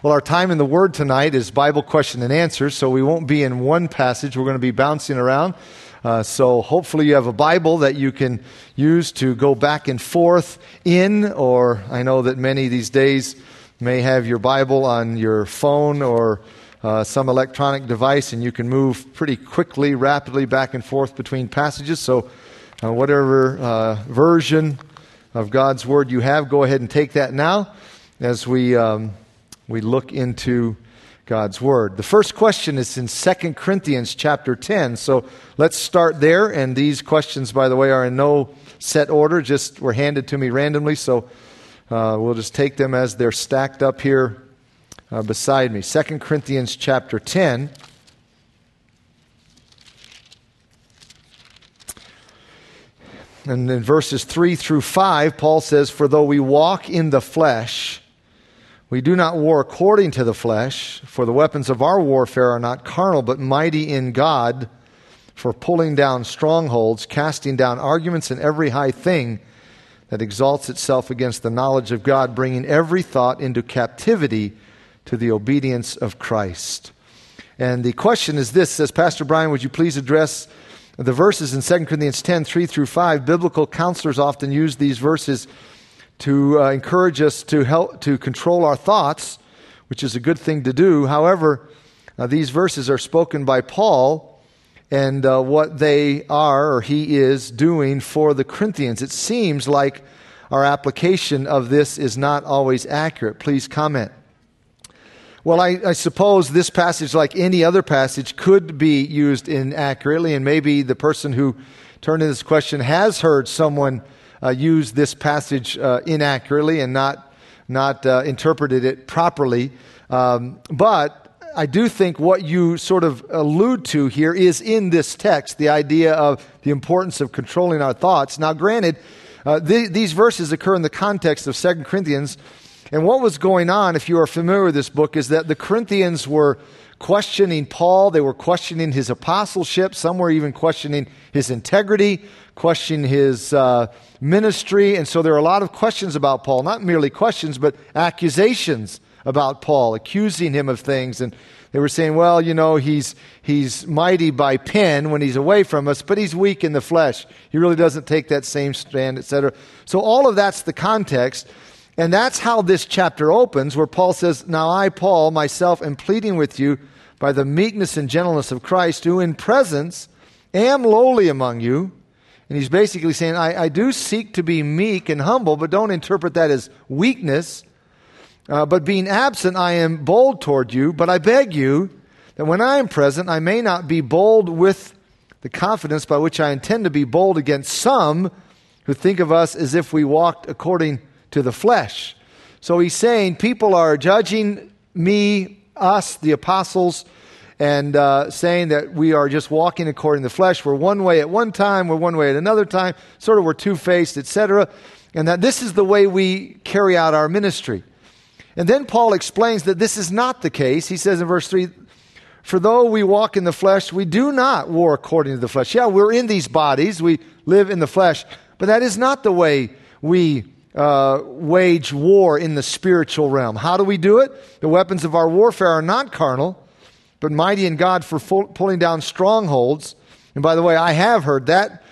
Well, our time in the Word tonight is Bible question and answer, so we won't be in one passage. We're going to be bouncing around. Uh, so hopefully you have a Bible that you can use to go back and forth in, or I know that many these days may have your Bible on your phone or uh, some electronic device, and you can move pretty quickly, rapidly back and forth between passages. So, uh, whatever uh, version of God's Word you have, go ahead and take that now as we, um, we look into God's Word. The first question is in 2 Corinthians chapter 10. So let's start there. And these questions, by the way, are in no set order, just were handed to me randomly. So uh, we'll just take them as they're stacked up here uh, beside me. 2 Corinthians chapter 10. And in verses 3 through 5, Paul says, For though we walk in the flesh, we do not war according to the flesh, for the weapons of our warfare are not carnal, but mighty in God for pulling down strongholds, casting down arguments and every high thing that exalts itself against the knowledge of God, bringing every thought into captivity to the obedience of Christ. And the question is this says, Pastor Brian, would you please address the verses in 2 Corinthians 10, 3 through 5? Biblical counselors often use these verses to uh, encourage us to help to control our thoughts, which is a good thing to do. However, uh, these verses are spoken by Paul and uh, what they are or he is doing for the Corinthians. It seems like our application of this is not always accurate. Please comment. Well, I, I, suppose this passage, like any other passage, could be used inaccurately, and maybe the person who turned in this question has heard someone uh, use this passage uh, inaccurately and not, not uh, interpreted it properly. Um, but I do think what you sort of allude to here is in this text the idea of the importance of controlling our thoughts. Now, granted, uh, th- these verses occur in the context of 2 Corinthians and what was going on, if you are familiar with this book, is that the Corinthians were questioning Paul. They were questioning his apostleship. Some were even questioning his integrity, questioning his uh, ministry. And so there are a lot of questions about Paul. Not merely questions, but accusations about Paul, accusing him of things. And they were saying, well, you know, he's, he's mighty by pen when he's away from us, but he's weak in the flesh. He really doesn't take that same stand, etc. So all of that's the context. And that's how this chapter opens, where Paul says, Now I, Paul, myself, am pleading with you by the meekness and gentleness of Christ, who in presence am lowly among you. And he's basically saying, I, I do seek to be meek and humble, but don't interpret that as weakness. Uh, but being absent, I am bold toward you, but I beg you that when I am present, I may not be bold with the confidence by which I intend to be bold against some who think of us as if we walked according to the flesh. So he's saying people are judging me, us, the apostles, and uh, saying that we are just walking according to the flesh. We're one way at one time, we're one way at another time, sort of we're two faced, etc. And that this is the way we carry out our ministry. And then Paul explains that this is not the case. He says in verse 3 For though we walk in the flesh, we do not war according to the flesh. Yeah, we're in these bodies, we live in the flesh, but that is not the way we uh, wage war in the spiritual realm. How do we do it? The weapons of our warfare are not carnal, but mighty in God for full, pulling down strongholds. And by the way, I have heard that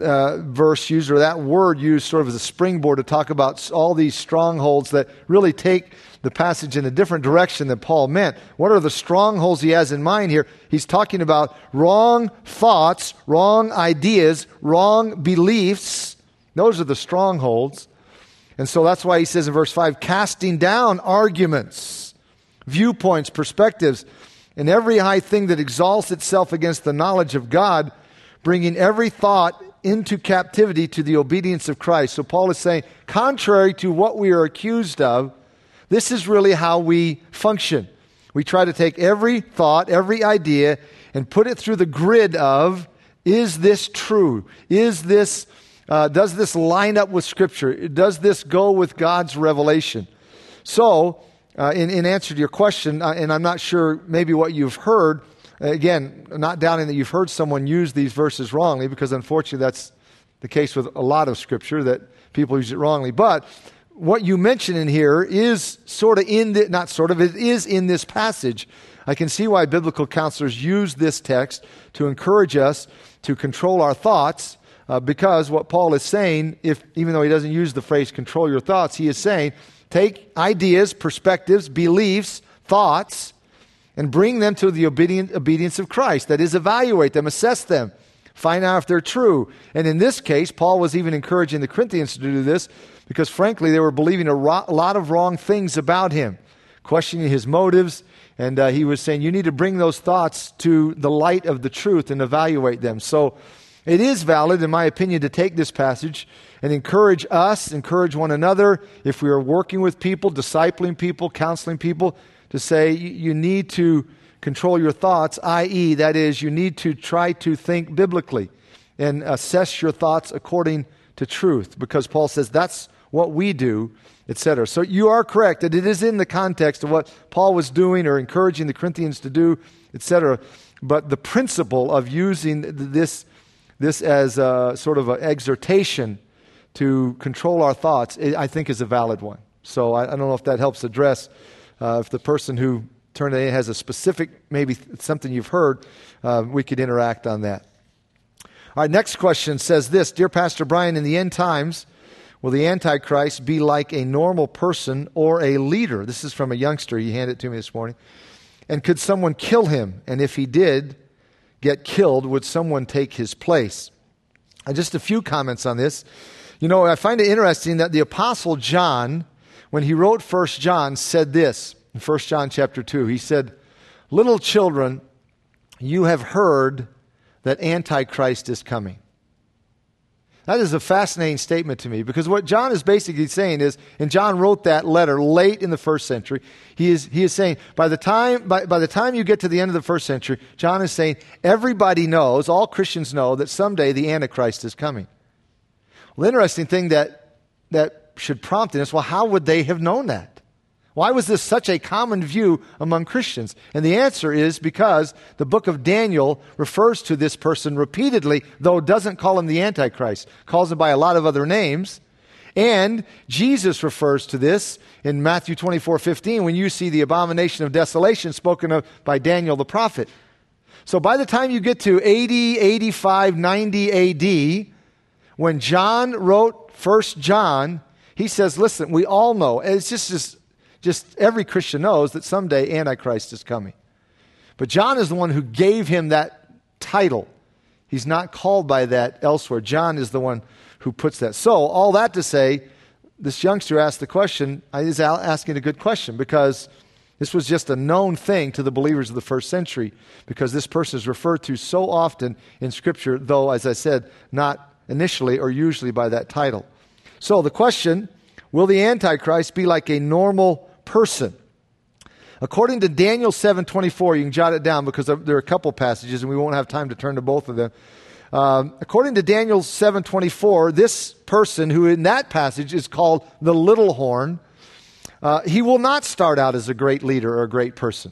uh, verse used or that word used sort of as a springboard to talk about all these strongholds that really take the passage in a different direction than Paul meant. What are the strongholds he has in mind here? He's talking about wrong thoughts, wrong ideas, wrong beliefs. Those are the strongholds. And so that's why he says in verse 5 casting down arguments, viewpoints, perspectives, and every high thing that exalts itself against the knowledge of God, bringing every thought into captivity to the obedience of Christ. So Paul is saying, contrary to what we are accused of, this is really how we function. We try to take every thought, every idea, and put it through the grid of is this true? Is this uh, does this line up with Scripture? Does this go with God's revelation? So, uh, in, in answer to your question, uh, and I'm not sure maybe what you've heard, again, not doubting that you've heard someone use these verses wrongly, because unfortunately that's the case with a lot of Scripture, that people use it wrongly. But what you mention in here is sort of in the, not sort of, it is in this passage. I can see why biblical counselors use this text to encourage us to control our thoughts, uh, because what Paul is saying, if even though he doesn't use the phrase control your thoughts, he is saying take ideas, perspectives, beliefs, thoughts, and bring them to the obedient, obedience of Christ. That is, evaluate them, assess them, find out if they're true. And in this case, Paul was even encouraging the Corinthians to do this because, frankly, they were believing a, ro- lot of wrong things about him, questioning his motives. And uh, he was saying, you need to bring those thoughts to the light of the truth and evaluate them. So it is valid, in my opinion, to take this passage and encourage us, encourage one another, if we are working with people, discipling people, counseling people, to say you need to control your thoughts, i.e., that is, you need to try to think biblically and assess your thoughts according to truth, because Paul says that's what we do, etc. So you are correct that it is in the context of what Paul was doing or encouraging the Corinthians to do, etc. But the principle of using this, this as a, sort of an exhortation to control our thoughts, I think is a valid one. So I, I don't know if that helps address uh, if the person who turned it in has a specific, maybe something you've heard, uh, we could interact on that. All right, next question says this Dear Pastor Brian, in the end times, will the Antichrist be like a normal person or a leader? This is from a youngster. He handed it to me this morning. And could someone kill him? And if he did get killed, would someone take his place? And just a few comments on this. You know, I find it interesting that the Apostle John when he wrote First John, said this in First John chapter 2. He said, Little children, you have heard that Antichrist is coming. That is a fascinating statement to me because what John is basically saying is, and John wrote that letter late in the first century, he is, he is saying, by the, time, by, by the time you get to the end of the first century, John is saying, everybody knows, all Christians know, that someday the Antichrist is coming. Well, the interesting thing that, that should prompt us well, how would they have known that? Why was this such a common view among Christians? And the answer is because the book of Daniel refers to this person repeatedly, though doesn't call him the Antichrist, calls him by a lot of other names. And Jesus refers to this in Matthew 24 15 when you see the abomination of desolation spoken of by Daniel the prophet. So by the time you get to 80, 85, 90 AD, when John wrote First John, he says, listen, we all know, it's just, just, just every Christian knows that someday Antichrist is coming. But John is the one who gave him that title. He's not called by that elsewhere. John is the one who puts that. So, all that to say, this youngster asked the question, is asking a good question because this was just a known thing to the believers of the first century because this person is referred to so often in Scripture, though, as I said, not initially or usually by that title. So the question will the Antichrist be like a normal person? According to Daniel 7:24, you can jot it down because there are a couple passages and we won't have time to turn to both of them. Um, according to Daniel 7:24, this person who in that passage is called the little horn, uh, he will not start out as a great leader or a great person.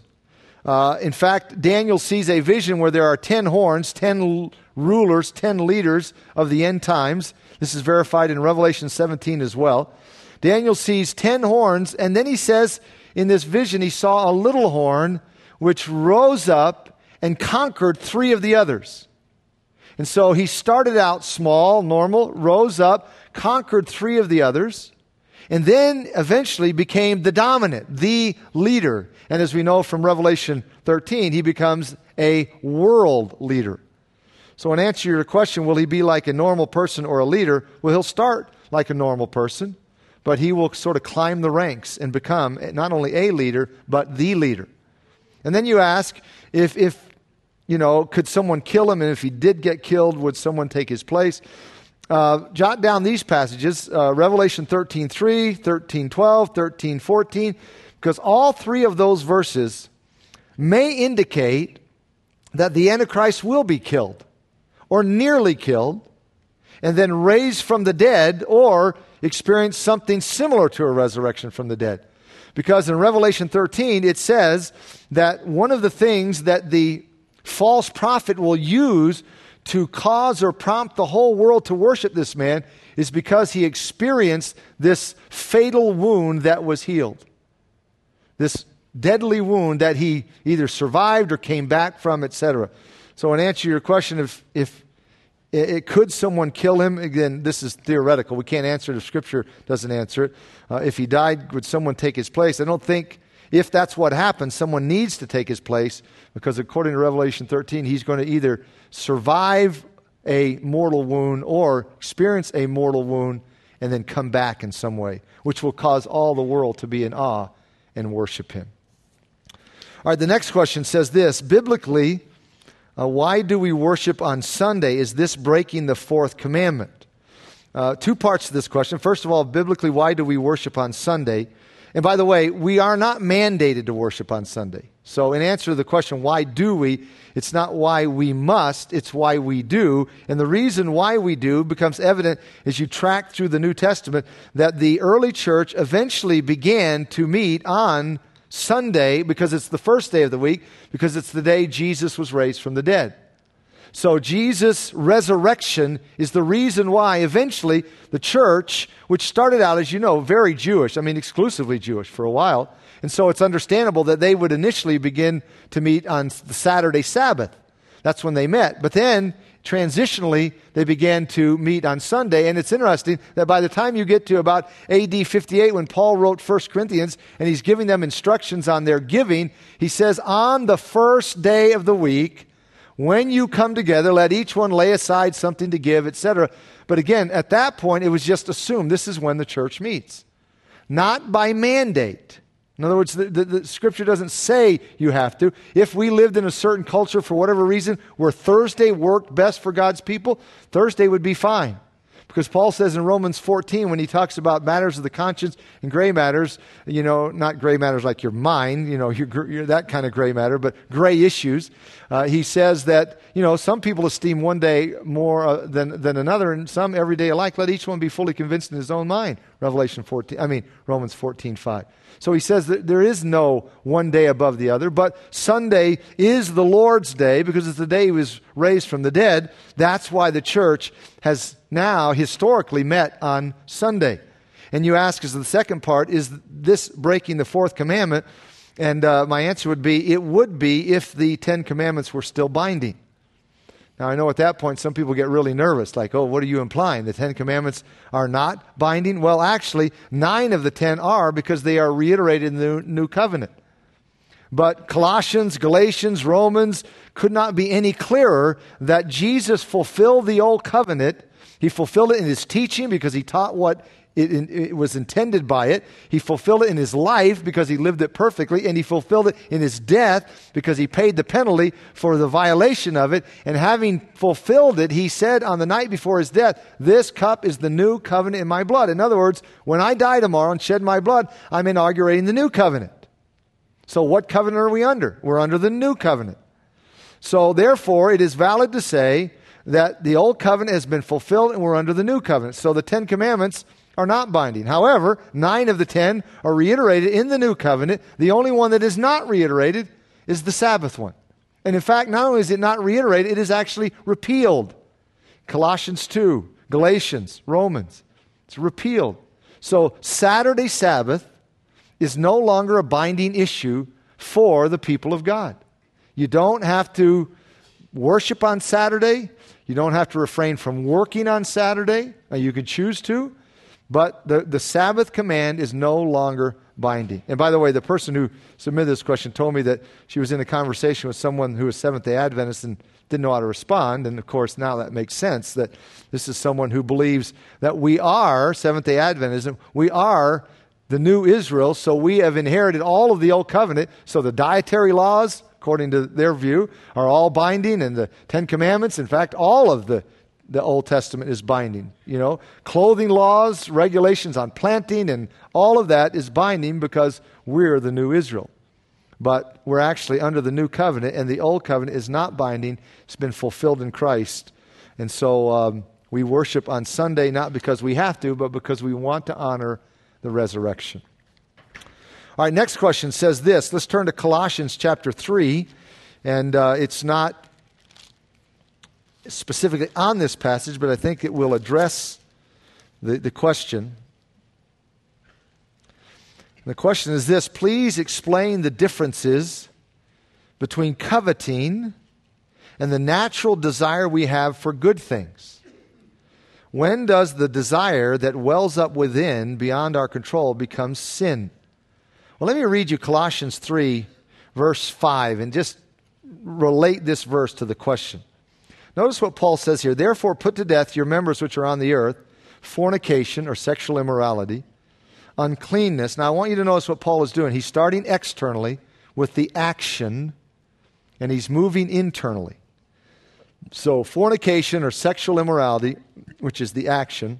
Uh, in fact, Daniel sees a vision where there are 10 horns, 10 rulers, 10 leaders of the end times. This is verified in Revelation 17 as well. Daniel sees 10 horns, and then he says in this vision he saw a little horn which rose up and conquered three of the others. And so he started out small, normal, rose up, conquered three of the others, and then eventually became the dominant, the leader. And as we know from Revelation 13, he becomes a world leader. So, in answer to your question, will he be like a normal person or a leader? Well, he'll start like a normal person, but he will sort of climb the ranks and become not only a leader, but the leader. And then you ask if, if you know, could someone kill him? And if he did get killed, would someone take his place? Uh, jot down these passages uh, Revelation 13 3, 13 12, 13 14, because all three of those verses may indicate that the Antichrist will be killed or nearly killed, and then raised from the dead, or experience something similar to a resurrection from the dead. Because in Revelation 13, it says that one of the things that the false prophet will use to cause or prompt the whole world to worship this man is because he experienced this fatal wound that was healed. This deadly wound that he either survived or came back from, etc. So, in answer to your question, if, if it, it, could someone kill him? Again, this is theoretical. We can't answer it if Scripture doesn't answer it. Uh, if he died, would someone take his place? I don't think, if that's what happens, someone needs to take his place because according to Revelation 13, he's going to either survive a mortal wound or experience a mortal wound and then come back in some way, which will cause all the world to be in awe and worship him. All right, the next question says this Biblically, uh, why do we worship on Sunday? Is this breaking the fourth commandment? Uh, two parts to this question. First of all, biblically, why do we worship on Sunday? And by the way, we are not mandated to worship on Sunday. So, in answer to the question, why do we? It's not why we must, it's why we do. And the reason why we do becomes evident as you track through the New Testament that the early church eventually began to meet on Sunday because it's the first day of the week, because it's the day Jesus was raised from the dead. So, Jesus' resurrection is the reason why eventually the church, which started out, as you know, very Jewish, I mean, exclusively Jewish for a while, and so it's understandable that they would initially begin to meet on the Saturday Sabbath. That's when they met. But then transitionally, they began to meet on Sunday. And it's interesting that by the time you get to about AD 58, when Paul wrote 1 Corinthians and he's giving them instructions on their giving, he says, On the first day of the week, when you come together, let each one lay aside something to give, etc. But again, at that point, it was just assumed this is when the church meets, not by mandate. In other words, the, the, the, scripture doesn't say you have to. If we lived in a certain culture for whatever reason where Thursday worked best for God's people, Thursday would be fine. Because Paul says in Romans 14, when he talks about matters of the conscience and gray matters, you know, not gray matters like your mind, you know, you're, you're that kind of gray matter, but gray issues, uh, he says that, you know, some people esteem one day more uh, than, than another, and some every day alike. Let each one be fully convinced in his own mind. Revelation 14, I mean, Romans 14, 5. So he says that there is no one day above the other, but Sunday is the Lord's day because it's the day he was raised from the dead. That's why the church has now historically met on Sunday. And you ask as the second part, is this breaking the fourth commandment? And uh, my answer would be it would be if the Ten Commandments were still binding. Now, I know at that point some people get really nervous, like, oh, what are you implying? The Ten Commandments are not binding? Well, actually, nine of the ten are because they are reiterated in the New Covenant. But Colossians, Galatians, Romans could not be any clearer that Jesus fulfilled the Old Covenant. He fulfilled it in his teaching because he taught what it, it, was intended by it. He fulfilled it in his life because he lived it perfectly, and he fulfilled it in his death because he paid the penalty for the violation of it. And having fulfilled it, he said on the night before his death, This cup is the new covenant in my blood. In other words, when I die tomorrow and shed my blood, I'm inaugurating the new covenant. So, what covenant are we under? We're under the new covenant. So, therefore, it is valid to say that the old covenant has been fulfilled and we're under the new covenant. So, the Ten Commandments are not binding. However, nine of the ten are reiterated in the new covenant. The only one that is not reiterated is the Sabbath one. And in fact, not only is it not reiterated, it is actually repealed. Colossians 2, Galatians, Romans. It's repealed. So, Saturday Sabbath is no longer a binding issue for the people of God. You don't have to worship on Saturday. You don't have to refrain from working on Saturday. Now, you could choose to, but the, the Sabbath command is no longer binding. And by the way, the person who submitted this question told me that she was in a conversation with someone who was Seventh day Adventist and didn't know how to respond. And of course, now that makes sense that this is someone who believes that we are Seventh day Adventism. We are the new Israel, so we have inherited all of the old covenant. So the dietary laws, according to their view, are all binding, and the Ten Commandments, in fact, all of the the Old Testament is binding. You know, clothing laws, regulations on planting, and all of that is binding because we're the new Israel. But we're actually under the new covenant, and the old covenant is not binding. It's been fulfilled in Christ. And so um, we worship on Sunday not because we have to, but because we want to honor the resurrection. All right, next question says this. Let's turn to Colossians chapter 3. And uh, it's not specifically on this passage, but I think it will address the, the question. The question is this please explain the differences between coveting and the natural desire we have for good things. When does the desire that wells up within beyond our control become sin? Well, let me read you Colossians 3, verse 5, and just relate this verse to the question. Notice what Paul says here. Therefore, put to death your members which are on the earth fornication or sexual immorality, uncleanness. Now, I want you to notice what Paul is doing. He's starting externally with the action, and he's moving internally. So, fornication or sexual immorality, which is the action,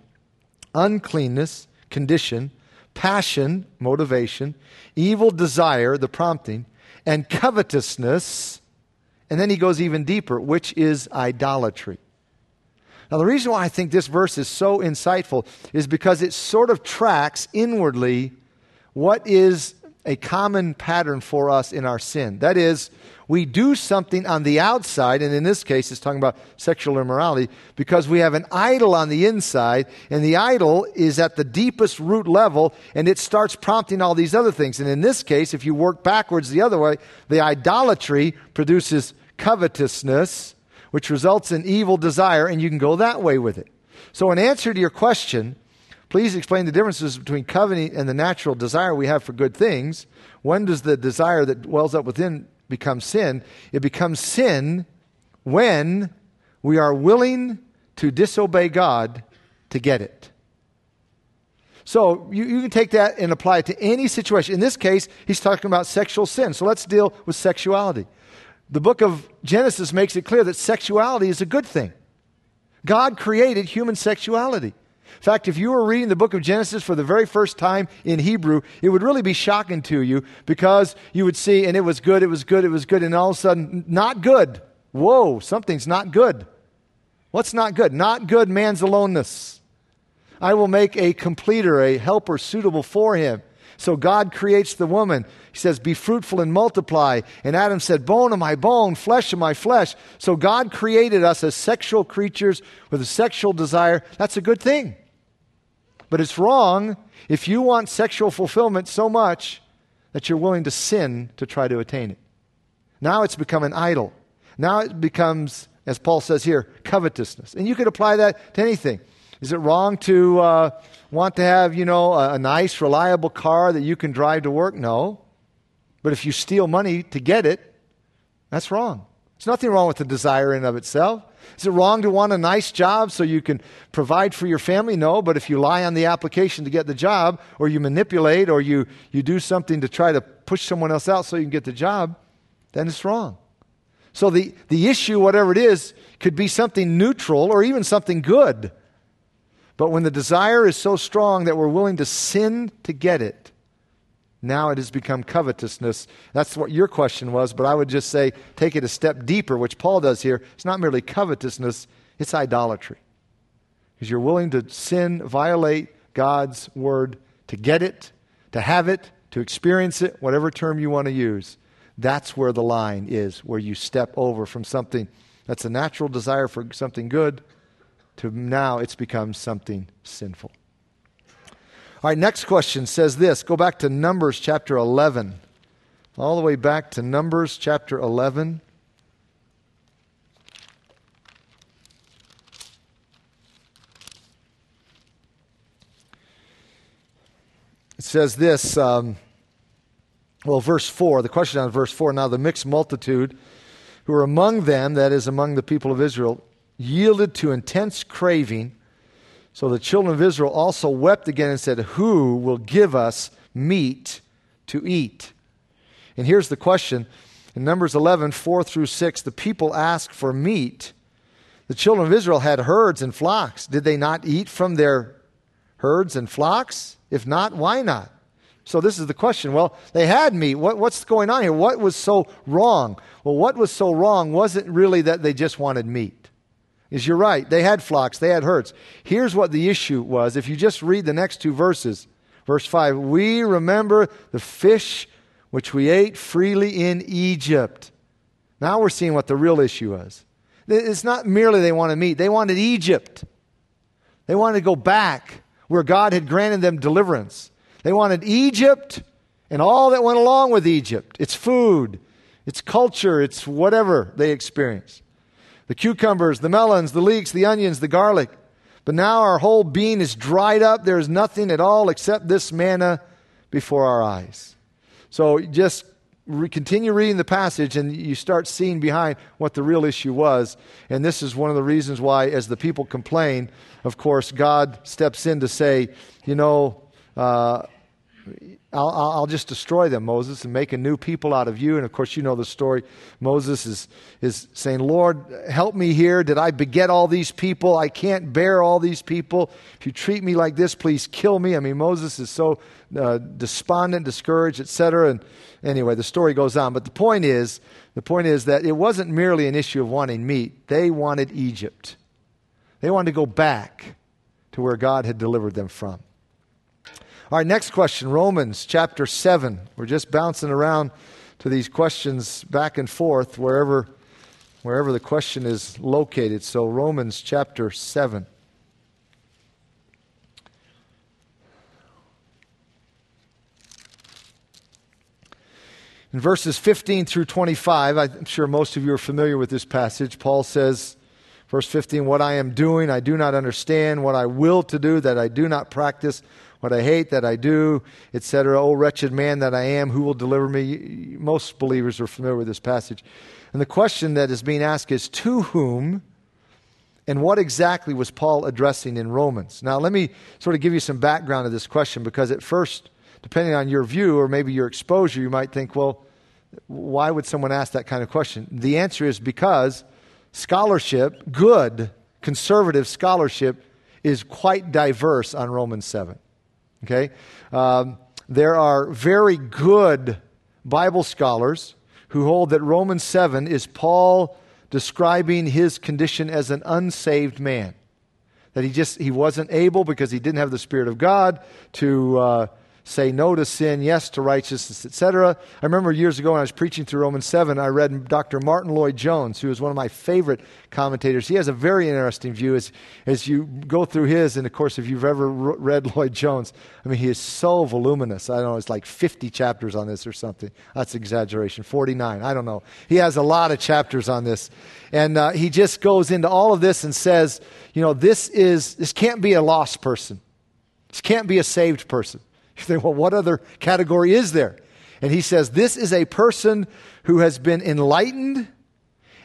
uncleanness, condition, passion, motivation, evil desire, the prompting, and covetousness. And then he goes even deeper, which is idolatry. Now, the reason why I think this verse is so insightful is because it sort of tracks inwardly what is a common pattern for us in our sin. That is, we do something on the outside, and in this case, it's talking about sexual immorality, because we have an idol on the inside, and the idol is at the deepest root level, and it starts prompting all these other things. And in this case, if you work backwards the other way, the idolatry produces covetousness, which results in evil desire, and you can go that way with it. So, in answer to your question, Please explain the differences between covenant and the natural desire we have for good things. When does the desire that wells up within become sin? It becomes sin when we are willing to disobey God to get it. So you, you, can take that and apply it to any situation. In this case, he's talking about sexual sin. So let's deal with sexuality. The book of Genesis makes it clear that sexuality is a good thing. God created human sexuality. In fact, if you were reading the book of Genesis for the very first time in Hebrew, it would really be shocking to you because you would see, and it was good, it was good, it was good, and all of a sudden, not good. Whoa, something's not good. What's not good? Not good man's aloneness. I will make a completer, a helper suitable for him. So God creates the woman. He says, Be fruitful and multiply. And Adam said, Bone of my bone, flesh of my flesh. So God created us as sexual creatures with a sexual desire. That's a good thing. But it's wrong if you want sexual fulfillment so much that you're willing to sin to try to attain it. Now it's become an idol. Now it becomes, as Paul says here, covetousness. And you could apply that to anything. Is it wrong to uh, want to have, you know, a, a nice, reliable car that you can drive to work? No. But if you steal money to get it, that's wrong. There's nothing wrong with the desire in of itself. Is it wrong to want a nice job so you can provide for your family? No, but if you lie on the application to get the job, or you manipulate, or you, you do something to try to push someone else out so you can get the job, then it's wrong. So the, the issue, whatever it is, could be something neutral or even something good. But when the desire is so strong that we're willing to sin to get it, now it has become covetousness. That's what your question was, but I would just say take it a step deeper, which Paul does here. It's not merely covetousness, it's idolatry. Because you're willing to sin, violate God's word to get it, to have it, to experience it, whatever term you want to use. That's where the line is, where you step over from something that's a natural desire for something good to now it's become something sinful. All right, next question says this. Go back to Numbers chapter 11. All the way back to Numbers chapter 11. It says this, um, well, verse 4, the question on verse 4 now the mixed multitude who were among them, that is, among the people of Israel, yielded to intense craving so the children of Israel also wept again and said, Who will give us meat to eat? And here's the question in Numbers 11, 4 through 6, the people asked for meat. The children of Israel had herds and flocks. Did they not eat from their herds and flocks? If not, why not? So this is the question. Well, they had meat. What, what's going on here? What was so wrong? Well, what was so wrong wasn't really that they just wanted meat is you're right. They had flocks, they had herds. Here's what the issue was. If you just read the next two verses, verse 5 We remember the fish which we ate freely in Egypt. Now we're seeing what the real issue was. It's not merely they wanted meat, they wanted Egypt. They wanted to go back where God had granted them deliverance. They wanted Egypt and all that went along with Egypt its food, its culture, its whatever they experienced. The cucumbers, the melons, the leeks, the onions, the garlic. But now our whole being is dried up. There is nothing at all except this manna before our eyes. So just re- continue reading the passage and you start seeing behind what the real issue was. And this is one of the reasons why, as the people complain, of course, God steps in to say, you know, uh, I'll, I'll, just destroy them, Moses, and make a new people out of you. And of course, you know the story. Moses is, is saying, Lord, help me here. Did I beget all these people? I can't bear all these people. If you treat me like this, please kill me. I mean, Moses is so uh, despondent, discouraged, etc. And anyway, the story goes on. But the point is, the point is that it wasn't merely an issue of wanting meat. They wanted Egypt. They wanted to go back to where God had delivered them from. All right, next question Romans chapter 7. We're just bouncing around to these questions back and forth wherever, wherever the question is located. So, Romans chapter 7. In verses 15 through 25, I'm sure most of you are familiar with this passage. Paul says, verse 15, What I am doing, I do not understand. What I will to do, that I do not practice what I hate that I do, etc. Oh, wretched man that I am, who will deliver me? Most believers are familiar with this passage. And the question that is being asked is to whom and what exactly was Paul addressing in Romans? Now, let me sort of give you some background to this question because at first, depending on your view or maybe your exposure, you might think, well, why would someone ask that kind of question? The answer is because scholarship, good conservative scholarship, is quite diverse on Romans 7. Okay? Um, there are very good Bible scholars who hold that Romans 7 is Paul describing his condition as an unsaved man. That he just he wasn't able because he didn't have the Spirit of God to uh, say no to sin, yes to righteousness, etc. I remember years ago when I was preaching through Romans 7, I read Dr. Martyn Lloyd-Jones, who is one of my favorite commentators. He has a very interesting view as, as you go through his, and of course, if you've ever read Lloyd-Jones, I mean, he is so voluminous. I don't know, it's like 50 chapters on this or something. That's exaggeration. 49, I don't know. He has a lot of chapters on this. And uh, he just goes into all of this and says, you know, this is, this can't be a lost person. This can't be a saved person. You well, what other category is there? And he says, This is a person who has been enlightened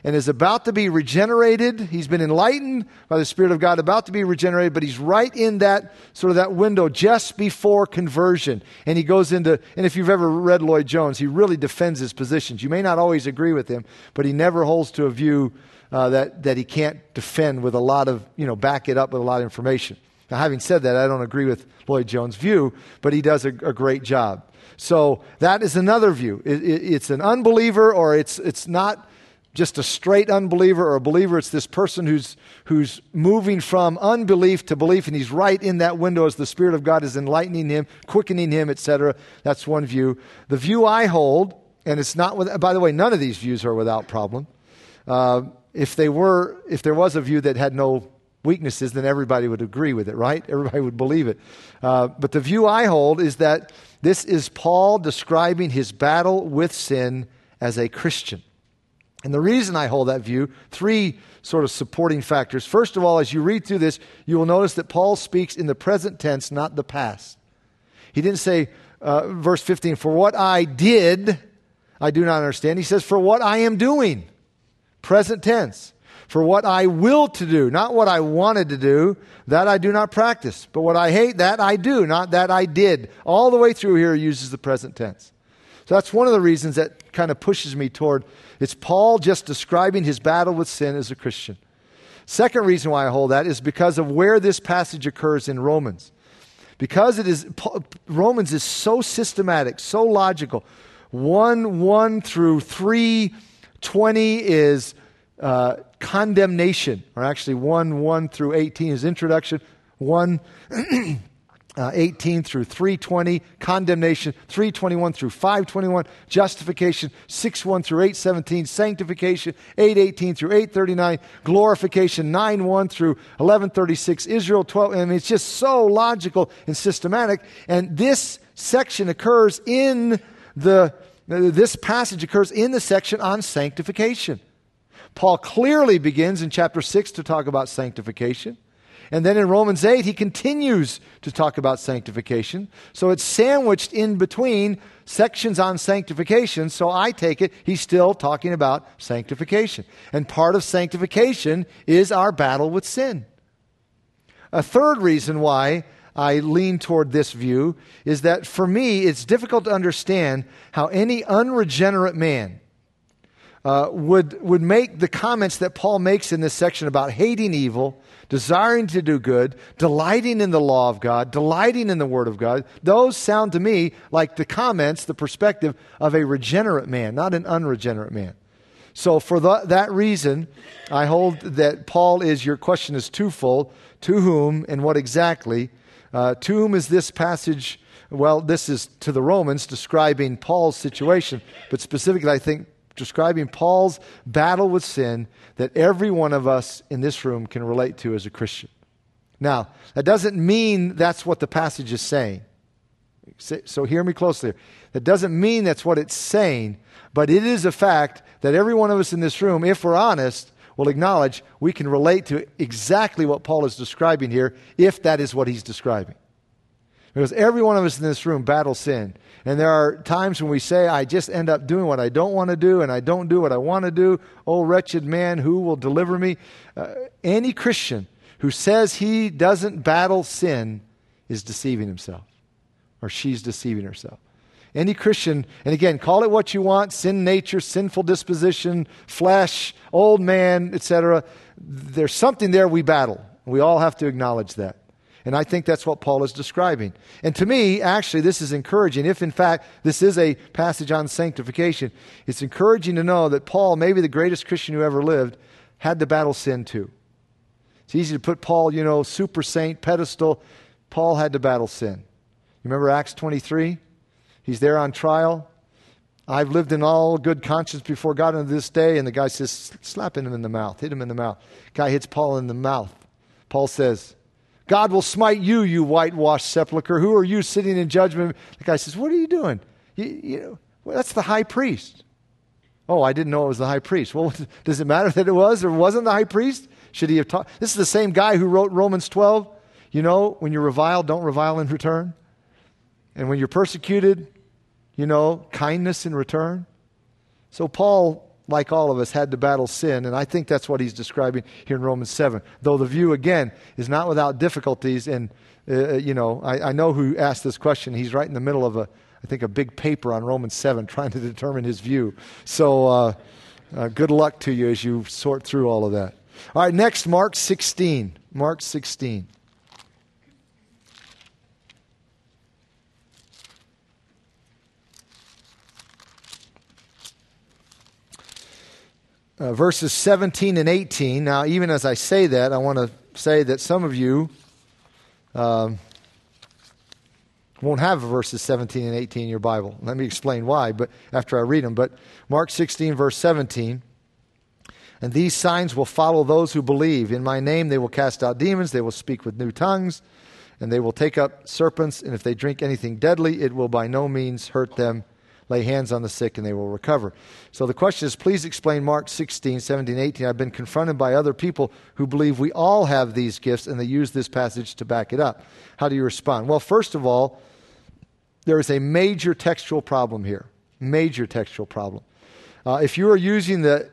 and is about to be regenerated. He's been enlightened by the Spirit of God, about to be regenerated, but he's right in that sort of that window just before conversion. And he goes into, and if you've ever read Lloyd-Jones, he really defends his positions. You may not always agree with him, but he never holds to a view uh, that, that he can't defend with a lot of, you know, back it up with a lot of information. Now, having said that, I don't agree with Lloyd-Jones' view, but he does a, a great job. So that is another view. It, it, it's an unbeliever, or it's, it's not just a straight unbeliever or a believer. It's this person who's, who's moving from unbelief to belief, and he's right in that window as the Spirit of God is enlightening him, quickening him, etc. That's one view. The view I hold, and it's not, with, by the way, none of these views are without problem. Uh, if they were, if there was a view that had no weaknesses, then everybody would agree with it, right? Everybody would believe it. Uh, but the view I hold is that this is Paul describing his battle with sin as a Christian. And the reason I hold that view, three sort of supporting factors. First of all, as you read through this, you will notice that Paul speaks in the present tense, not the past. He didn't say, uh, verse 15, for what I did, I do not understand. He says, for what I am doing. Present tense. For what I will to do, not what I wanted to do, that I do not practice. But what I hate, that I do, not that I did. All the way through here uses the present tense. So that's one of the reasons that kind of pushes me toward it's Paul just describing his battle with sin as a Christian. Second reason why I hold that is because of where this passage occurs in Romans. Because it is Romans is so systematic, so logical. 1 1 through 3 20 is uh, condemnation, or actually 1 1 through 18 is introduction. 1 uh, 18 through 320, condemnation 321 through 521, justification 61 through 817, sanctification 818 through 839, glorification 91 through 1136, Israel 12. I mean, it's just so logical and systematic. And this section occurs in the, this passage occurs in the section on sanctification. Paul clearly begins in chapter 6 to talk about sanctification. And then in Romans 8, he continues to talk about sanctification. So it's sandwiched in between sections on sanctification. So I take it he's still talking about sanctification. And part of sanctification is our battle with sin. A third reason why I lean toward this view is that for me, it's difficult to understand how any unregenerate man uh, would, would make the comments that Paul makes in this section about hating evil desiring to do good, delighting in the law of God, delighting in the Word of God, those sound to me like the comments, the perspective of a regenerate man, not an unregenerate man. So, for the, that reason, I hold that Paul is, your question is twofold. To whom and what exactly? Uh, to whom is this passage? Well, this is to the Romans describing Paul's situation, but specifically, I think describing Paul's battle with sin that every one of us in this room can relate to as a Christian. Now, that doesn't mean that's what the passage is saying. So hear me closely. That doesn't mean that's what it's saying, but it is a fact that every one of us in this room, if we're honest, will acknowledge we can relate to exactly what Paul is describing here if that is what he's describing. Because every one of us in this room battles sin. And there are times when we say, I just end up doing what I don't want to do, and I don't do what I want to do. Oh, wretched man, who will deliver me? Uh, any Christian who says he doesn't battle sin is deceiving himself, or she's deceiving herself. Any Christian, and again, call it what you want sin nature, sinful disposition, flesh, old man, etc. There's something there we battle. We all have to acknowledge that. And I think that's what Paul is describing. And to me, actually, this is encouraging. If in fact this is a passage on sanctification, it's encouraging to know that Paul, maybe the greatest Christian who ever lived, had to battle sin too. It's easy to put Paul, you know, super saint pedestal. Paul had to battle sin. You remember Acts 23? He's there on trial. I've lived in all good conscience before God unto this day. And the guy says, slap him in the mouth, hit him in the mouth. Guy hits Paul in the mouth. Paul says, God will smite you, you whitewashed sepulchre. Who are you sitting in judgment? The guy says, What are you doing? You, you, well, that's the high priest. Oh, I didn't know it was the high priest. Well, does it matter that it was or wasn't the high priest? Should he have taught? This is the same guy who wrote Romans 12. You know, when you're reviled, don't revile in return. And when you're persecuted, you know, kindness in return. So Paul like all of us, had to battle sin. And I think that's what he's describing here in Romans 7. Though the view, again, is not without difficulties. And, uh, uh, you know, I, I, know who asked this question. He's right in the middle of a, I think, a big paper on Romans 7 trying to determine his view. So uh, uh, good luck to you as you sort through all of that. All right, next, Mark 16. Mark 16. Uh, verses 17 and 18. Now, even as I say that, I want to say that some of you um, won't have verses 17 and 18 in your Bible. Let me explain why, but after I read them. But Mark 16, verse 17. And these signs will follow those who believe. In my name they will cast out demons, they will speak with new tongues, and they will take up serpents, and if they drink anything deadly, it will by no means hurt them lay hands on the sick and they will recover. So the question is please explain Mark 16, 17, 18. I've been confronted by other people who believe we all have these gifts and they use this passage to back it up. How do you respond? Well, first of all, there is a major textual problem here. Major textual problem. Uh, if you are using the,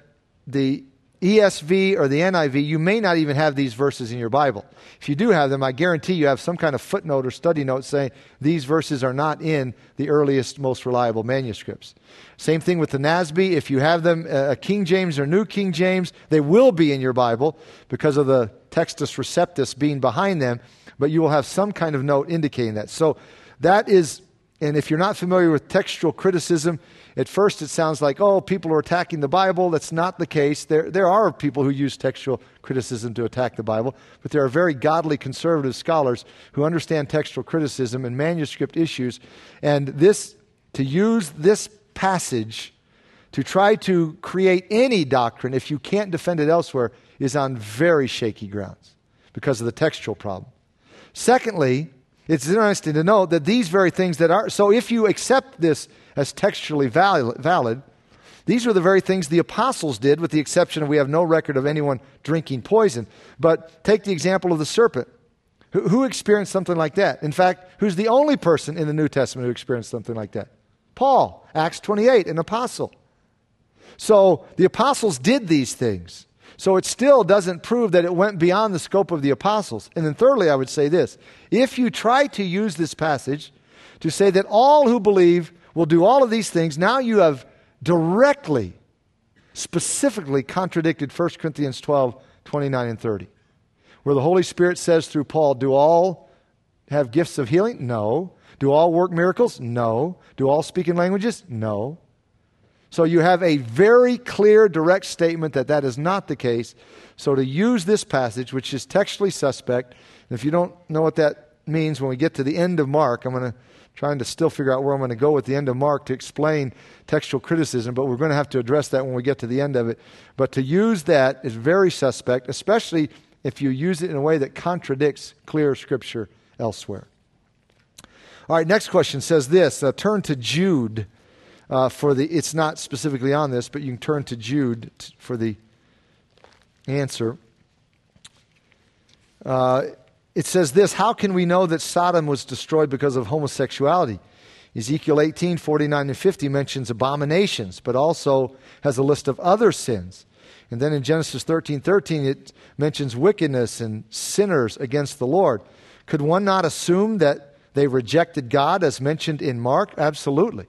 the ESV or the NIV, you may not even have these verses in your Bible. If you do have them, I guarantee you have some kind of footnote or study note saying these verses are not in the earliest, most reliable manuscripts. Same thing with the NASB. If you have them, uh, King James or New King James, they will be in your Bible because of the Textus Receptus being behind them, but you will have some kind of note indicating that. So that is and if you're not familiar with textual criticism, at first it sounds like, oh, people are attacking the Bible. That's not the case. There, there are people who use textual criticism to attack the Bible, but there are very godly conservative scholars who understand textual criticism and manuscript issues. And this, to use this passage to try to create any doctrine, if you can't defend it elsewhere, is on very shaky grounds because of the textual problem. Secondly, it's interesting to note that these very things that are, so if you accept this as textually valid, these were the very things the apostles did, with the exception of we have no record of anyone drinking poison. But take the example of the serpent. Who, who experienced something like that? In fact, who's the only person in the New Testament who experienced something like that? Paul, Acts 28, an apostle. So the apostles did these things. So it still doesn't prove that it went beyond the scope of the apostles. And then, thirdly, I would say this if you try to use this passage to say that all who believe will do all of these things, now you have directly, specifically contradicted 1 Corinthians 12 29 and 30, where the Holy Spirit says through Paul, Do all have gifts of healing? No. Do all work miracles? No. Do all speak in languages? No. So you have a very clear, direct statement that that is not the case. So to use this passage, which is textually suspect, if you don't know what that means when we get to the end of Mark, I'm going to trying to still figure out where I'm going to go with the end of Mark to explain textual criticism, but we're going to have to address that when we get to the end of it. But to use that is very suspect, especially if you use it in a way that contradicts clear scripture elsewhere. All right, next question says this uh, turn to Jude uh, for the, it's not specifically on this, but you can turn to Jude t- for the answer. Uh, it says this How can we know that Sodom was destroyed because of homosexuality? Ezekiel 18, 49 and 50 mentions abominations, but also has a list of other sins. And then in Genesis 13, 13, it mentions wickedness and sinners against the Lord. Could one not assume that they rejected God as mentioned in Mark? Absolutely.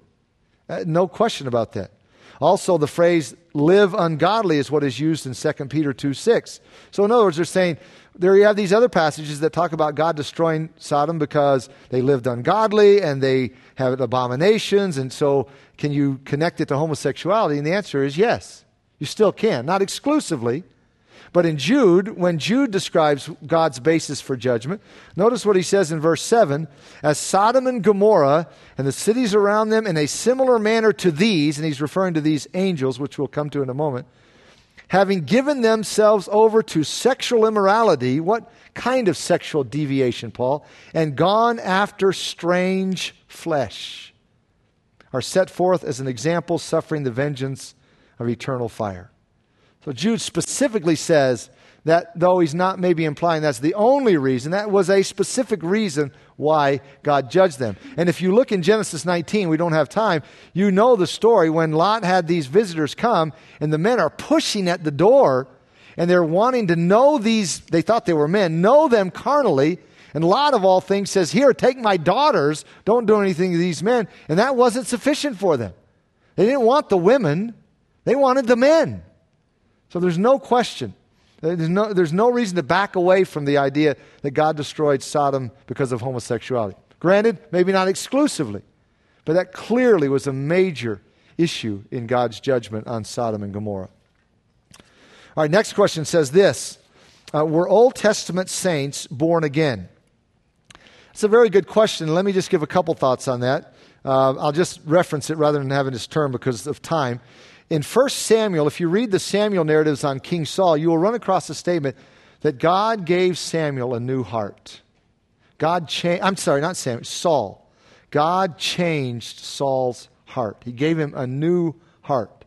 Uh, no question about that. Also, the phrase live ungodly is what is used in 2 Peter 2 6. So, in other words, they're saying there you have these other passages that talk about God destroying Sodom because they lived ungodly and they have abominations. And so, can you connect it to homosexuality? And the answer is yes. You still can. Not exclusively, but in Jude, when Jude describes God's basis for judgment, notice what he says in verse 7 As Sodom and Gomorrah and the cities around them in a similar manner to these, and he's referring to these angels, which we'll come to in a moment, having given themselves over to sexual immorality, what kind of sexual deviation, Paul? And gone after strange flesh, are set forth as an example, suffering the vengeance of eternal fire. So Jude specifically says that though he's not maybe implying that's the only reason, that was a specific reason why God judged them. And if you look in Genesis 19, we don't have time, you know the story when Lot had these visitors come and the men are pushing at the door and they're wanting to know these, they thought they were men, know them carnally. And Lot, of all things, says, Here, take my daughters, don't do anything to these men. And that wasn't sufficient for them. They didn't want the women, they wanted the men. So there's no question. There's no, there's no reason to back away from the idea that God destroyed Sodom because of homosexuality. Granted, maybe not exclusively, but that clearly was a major issue in God's judgment on Sodom and Gomorrah. All right, next question says this uh, Were Old Testament saints born again? It's a very good question. Let me just give a couple thoughts on that. Uh, I'll just reference it rather than having this term because of time in 1 Samuel, if you read the Samuel narratives on King Saul, you will run across a statement that God gave Samuel a new heart. God changed, I'm sorry, not Samuel, Saul. God changed Saul's heart. He gave him a new heart.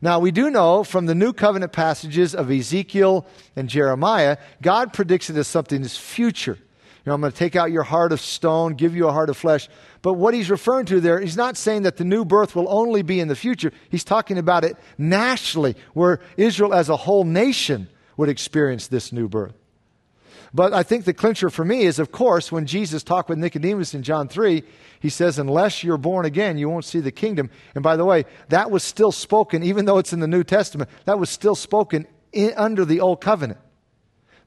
Now, we do know from the New Covenant passages of Ezekiel and Jeremiah, God predicts it as something that's future know, I'm going to take out your heart of stone, give you a heart of flesh. But what he's referring to there, he's not saying that the new birth will only be in the future. He's talking about it nationally, where Israel as a whole nation would experience this new birth. But I think the clincher for me is, of course, when Jesus talked with Nicodemus in John 3, he says, Unless you're born again, you won't see the kingdom. And by the way, that was still spoken, even though it's in the New Testament, that was still spoken in, under the Old Covenant.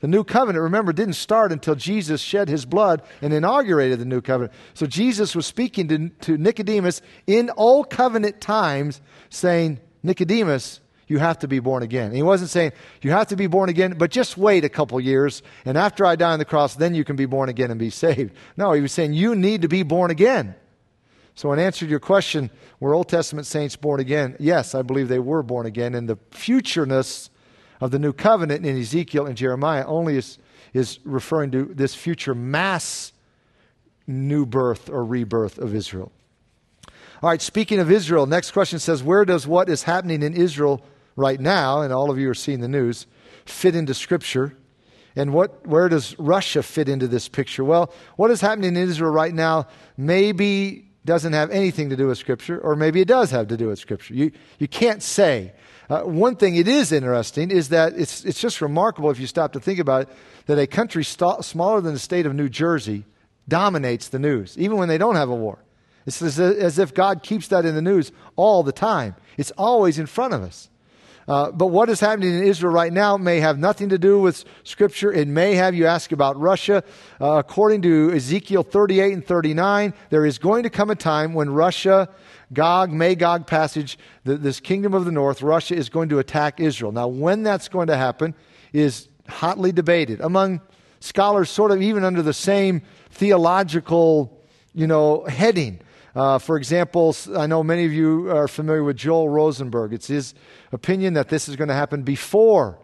The new covenant, remember, didn't start until Jesus shed his blood and inaugurated the new covenant. So Jesus was speaking to, to Nicodemus in old covenant times, saying, Nicodemus, you have to be born again. And he wasn't saying, you have to be born again, but just wait a couple years, and after I die on the cross, then you can be born again and be saved. No, he was saying, you need to be born again. So, in answer to your question, were Old Testament saints born again? Yes, I believe they were born again. And the futureness of the new covenant in Ezekiel and Jeremiah only is, is referring to this future mass new birth or rebirth of Israel. All right, speaking of Israel, next question says Where does what is happening in Israel right now, and all of you are seeing the news, fit into Scripture? And what, where does Russia fit into this picture? Well, what is happening in Israel right now maybe doesn't have anything to do with Scripture, or maybe it does have to do with Scripture. You, you can't say. Uh, one thing it is interesting is that it's, it's just remarkable if you stop to think about it that a country st- smaller than the state of New Jersey dominates the news, even when they don't have a war. It's as, as if God keeps that in the news all the time. It's always in front of us. Uh, but what is happening in Israel right now may have nothing to do with Scripture. It may have you ask about Russia. Uh, according to Ezekiel 38 and 39, there is going to come a time when Russia Gog, Magog passage, the, this kingdom of the north, Russia is going to attack Israel. Now, when that's going to happen is hotly debated among scholars, sort of even under the same theological, you know, heading. Uh, for example, I know many of you are familiar with Joel Rosenberg. It's his opinion that this is going to happen before,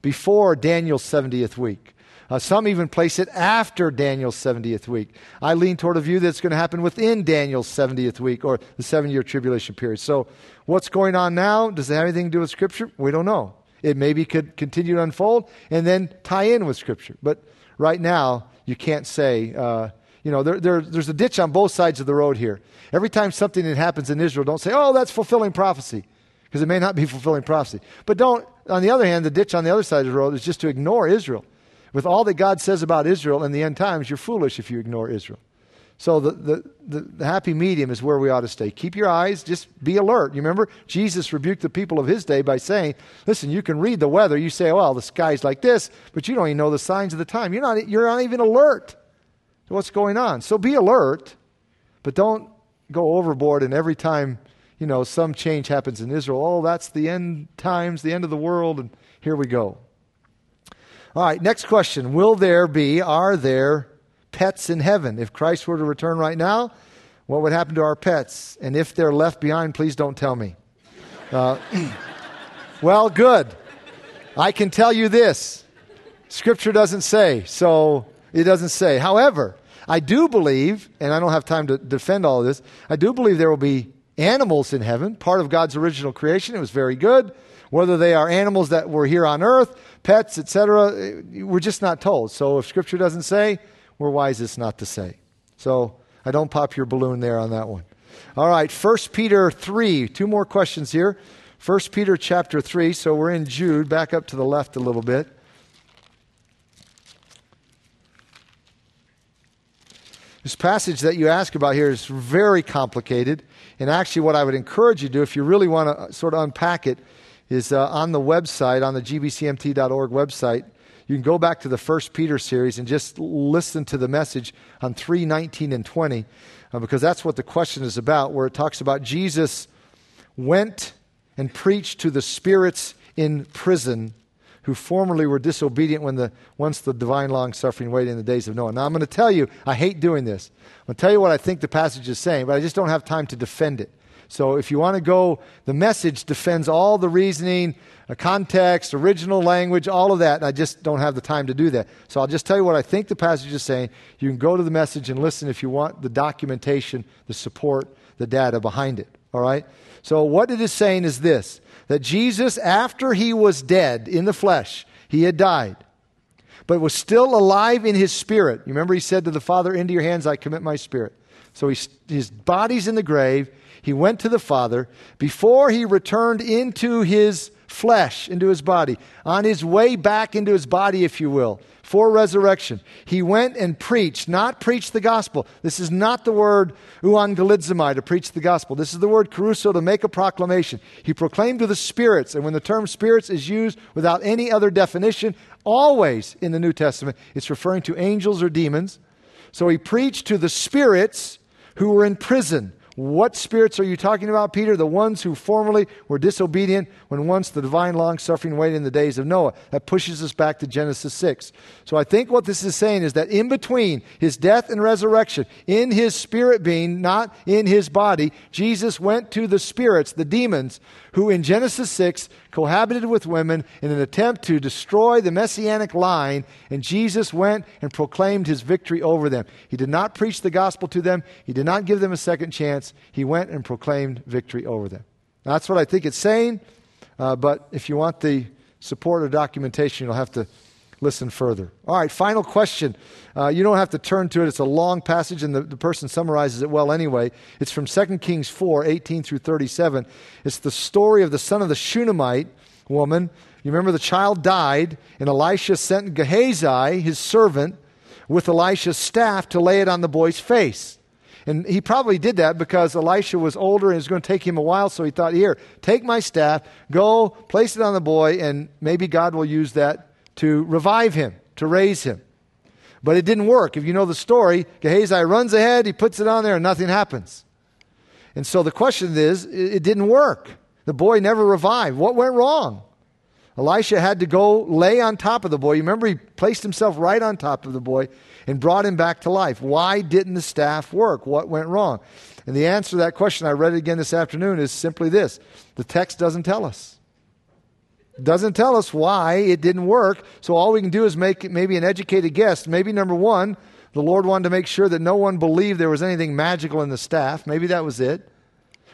before Daniel's 70th week. Uh, some even place it after Daniel's 70th week. I lean toward a view that's going to happen within Daniel's 70th week or the seven year tribulation period. So, what's going on now? Does it have anything to do with Scripture? We don't know. It maybe could continue to unfold and then tie in with Scripture. But right now, you can't say, uh, you know, there, there, there's a ditch on both sides of the road here. Every time something that happens in Israel, don't say, oh, that's fulfilling prophecy, because it may not be fulfilling prophecy. But don't, on the other hand, the ditch on the other side of the road is just to ignore Israel. With all that God says about Israel in the end times, you're foolish if you ignore Israel. So the, the, the, the, happy medium is where we ought to stay. Keep your eyes, just be alert. You remember, Jesus rebuked the people of his day by saying, listen, you can read the weather. You say, well, the sky's like this, but you don't even know the signs of the time. You're not, you're not even alert what's going on. So be alert, but don't go overboard and every time, you know, some change happens in Israel, oh, that's the end times, the end of the world, and here we go. All right, next question. Will there be, are there pets in heaven? If Christ were to return right now, what would happen to our pets? And if they're left behind, please don't tell me. Uh, well, good. I can tell you this Scripture doesn't say, so it doesn't say. However, I do believe, and I don't have time to defend all of this, I do believe there will be animals in heaven, part of God's original creation. It was very good. Whether they are animals that were here on earth, pets, etc., eh, we're just not told. So if Scripture doesn't say, we're wisest not to say. So I don't pop your balloon there on that one. All right, 1 Peter 3. Two more questions here. 1 Peter chapter 3. So we're in Jude. Back up to the left a little bit. This passage that you ask about here is very complicated. And actually, what I would encourage you to do, if you really want to sort of unpack it, is uh, on the website, on the gbcmt.org website. You can go back to the First Peter series and just listen to the message on 3, 19, and 20, uh, because that's what the question is about, where it talks about Jesus went and preached to the spirits in prison who formerly were disobedient when the, once the divine long suffering waited in the days of Noah. Now, I'm going to tell you, I hate doing this. I'm going to tell you what I think the passage is saying, but I just don't have time to defend it. So if you want to go, the message defends all the reasoning, context, original language, all of that, and I just don't have the time to do that. So I'll just tell you what I think the passage is saying. You can go to the message and listen if you want the documentation, the support, the data behind it. All right? So what it is saying is this that Jesus, after he was dead in the flesh, he had died, but was still alive in his spirit. You remember he said to the Father, Into your hands I commit my spirit. So he, his body's in the grave he went to the Father before he returned into his flesh, into his body, on his way back into his body, if you will, for resurrection, he went and preached, not preached the gospel. This is not the word euangelizomai, to preach the gospel. This is the word kerusso, to make a proclamation. He proclaimed to the spirits, and when the term spirits is used without any other definition, always in the New Testament, it's referring to angels or demons. So he preached to the spirits who were in prison what spirits are you talking about, Peter? The ones who formerly were disobedient when once the divine long suffering waited in the days of Noah. That pushes us back to Genesis 6. So I think what this is saying is that in between his death and resurrection, in his spirit being, not in his body, Jesus went to the spirits, the demons, who in Genesis 6 cohabited with women in an attempt to destroy the messianic line, and Jesus went and proclaimed his victory over them. He did not preach the gospel to them, he did not give them a second chance. He went and proclaimed victory over them. Now, that's what I think it's saying, uh, but if you want the support or documentation, you'll have to listen further. All right, final question. Uh, you don't have to turn to it. It's a long passage, and the, the person summarizes it well anyway. It's from 2 Kings 4 18 through 37. It's the story of the son of the Shunammite woman. You remember the child died, and Elisha sent Gehazi, his servant, with Elisha's staff to lay it on the boy's face. And he probably did that because Elisha was older and it was going to take him a while, so he thought, Here, take my staff, go, place it on the boy, and maybe God will use that to revive him, to raise him. But it didn't work. If you know the story, Gehazi runs ahead, he puts it on there, and nothing happens. And so the question is it didn't work. The boy never revived. What went wrong? Elisha had to go lay on top of the boy. You remember he placed himself right on top of the boy and brought him back to life. Why didn't the staff work? What went wrong? And the answer to that question, I read it again this afternoon, is simply this the text doesn't tell us. Doesn't tell us why it didn't work. So all we can do is make maybe an educated guess. Maybe number one, the Lord wanted to make sure that no one believed there was anything magical in the staff. Maybe that was it.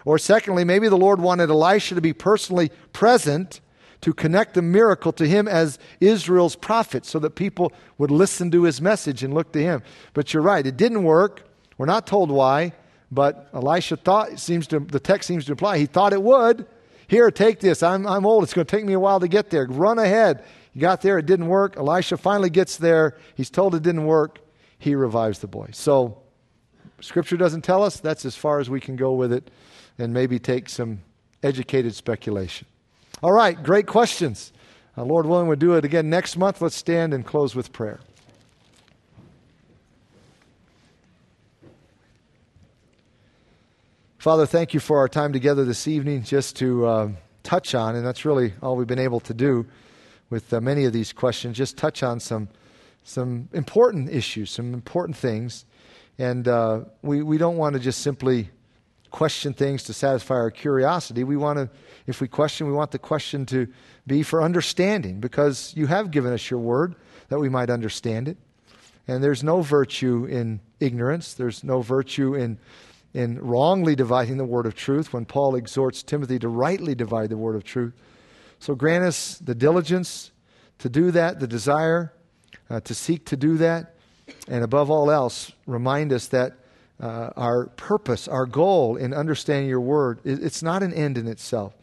Or secondly, maybe the Lord wanted Elisha to be personally present to connect the miracle to him as Israel's prophet so that people would listen to his message and look to him. But you're right, it didn't work. We're not told why, but Elisha thought it seems to the text seems to imply he thought it would. Here, take this. I'm, I'm old. It's going to take me a while to get there. Run ahead. He got there. It didn't work. Elisha finally gets there. He's told it didn't work. He revives the boy. So, Scripture doesn't tell us. That's as far as we can go with it and maybe take some educated speculation. All right, great questions. Uh, Lord willing, we'll do it again next month. Let's stand and close with prayer. Father, thank you for our time together this evening just to uh, touch on, and that's really all we've been able to do with uh, many of these questions, just touch on some, some important issues, some important things. And uh, we, we don't want to just simply question things to satisfy our curiosity. We want to, if we question, we want the question to be for understanding because you have given us your word that we might understand it. And there's no virtue in ignorance, there's no virtue in in wrongly dividing the word of truth when Paul exhorts Timothy to rightly divide the word of truth. So grant us the diligence to do that, the desire uh, to seek to do that, and above all else, remind us that uh, our purpose, our goal in understanding your word, it's not an end in itself.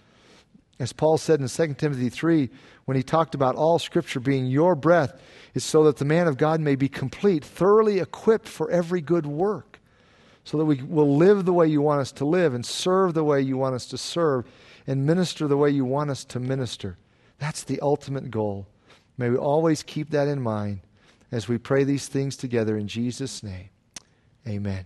As Paul said in 2 Timothy 3, when he talked about all scripture being your breath, is so that the man of God may be complete, thoroughly equipped for every good work so that we will live the way you want us to live and serve the way you want us to serve and minister the way you want us to minister. That's the ultimate goal. May we always keep that in mind as we pray these things together in Jesus' name. Amen.